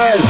Alvarez.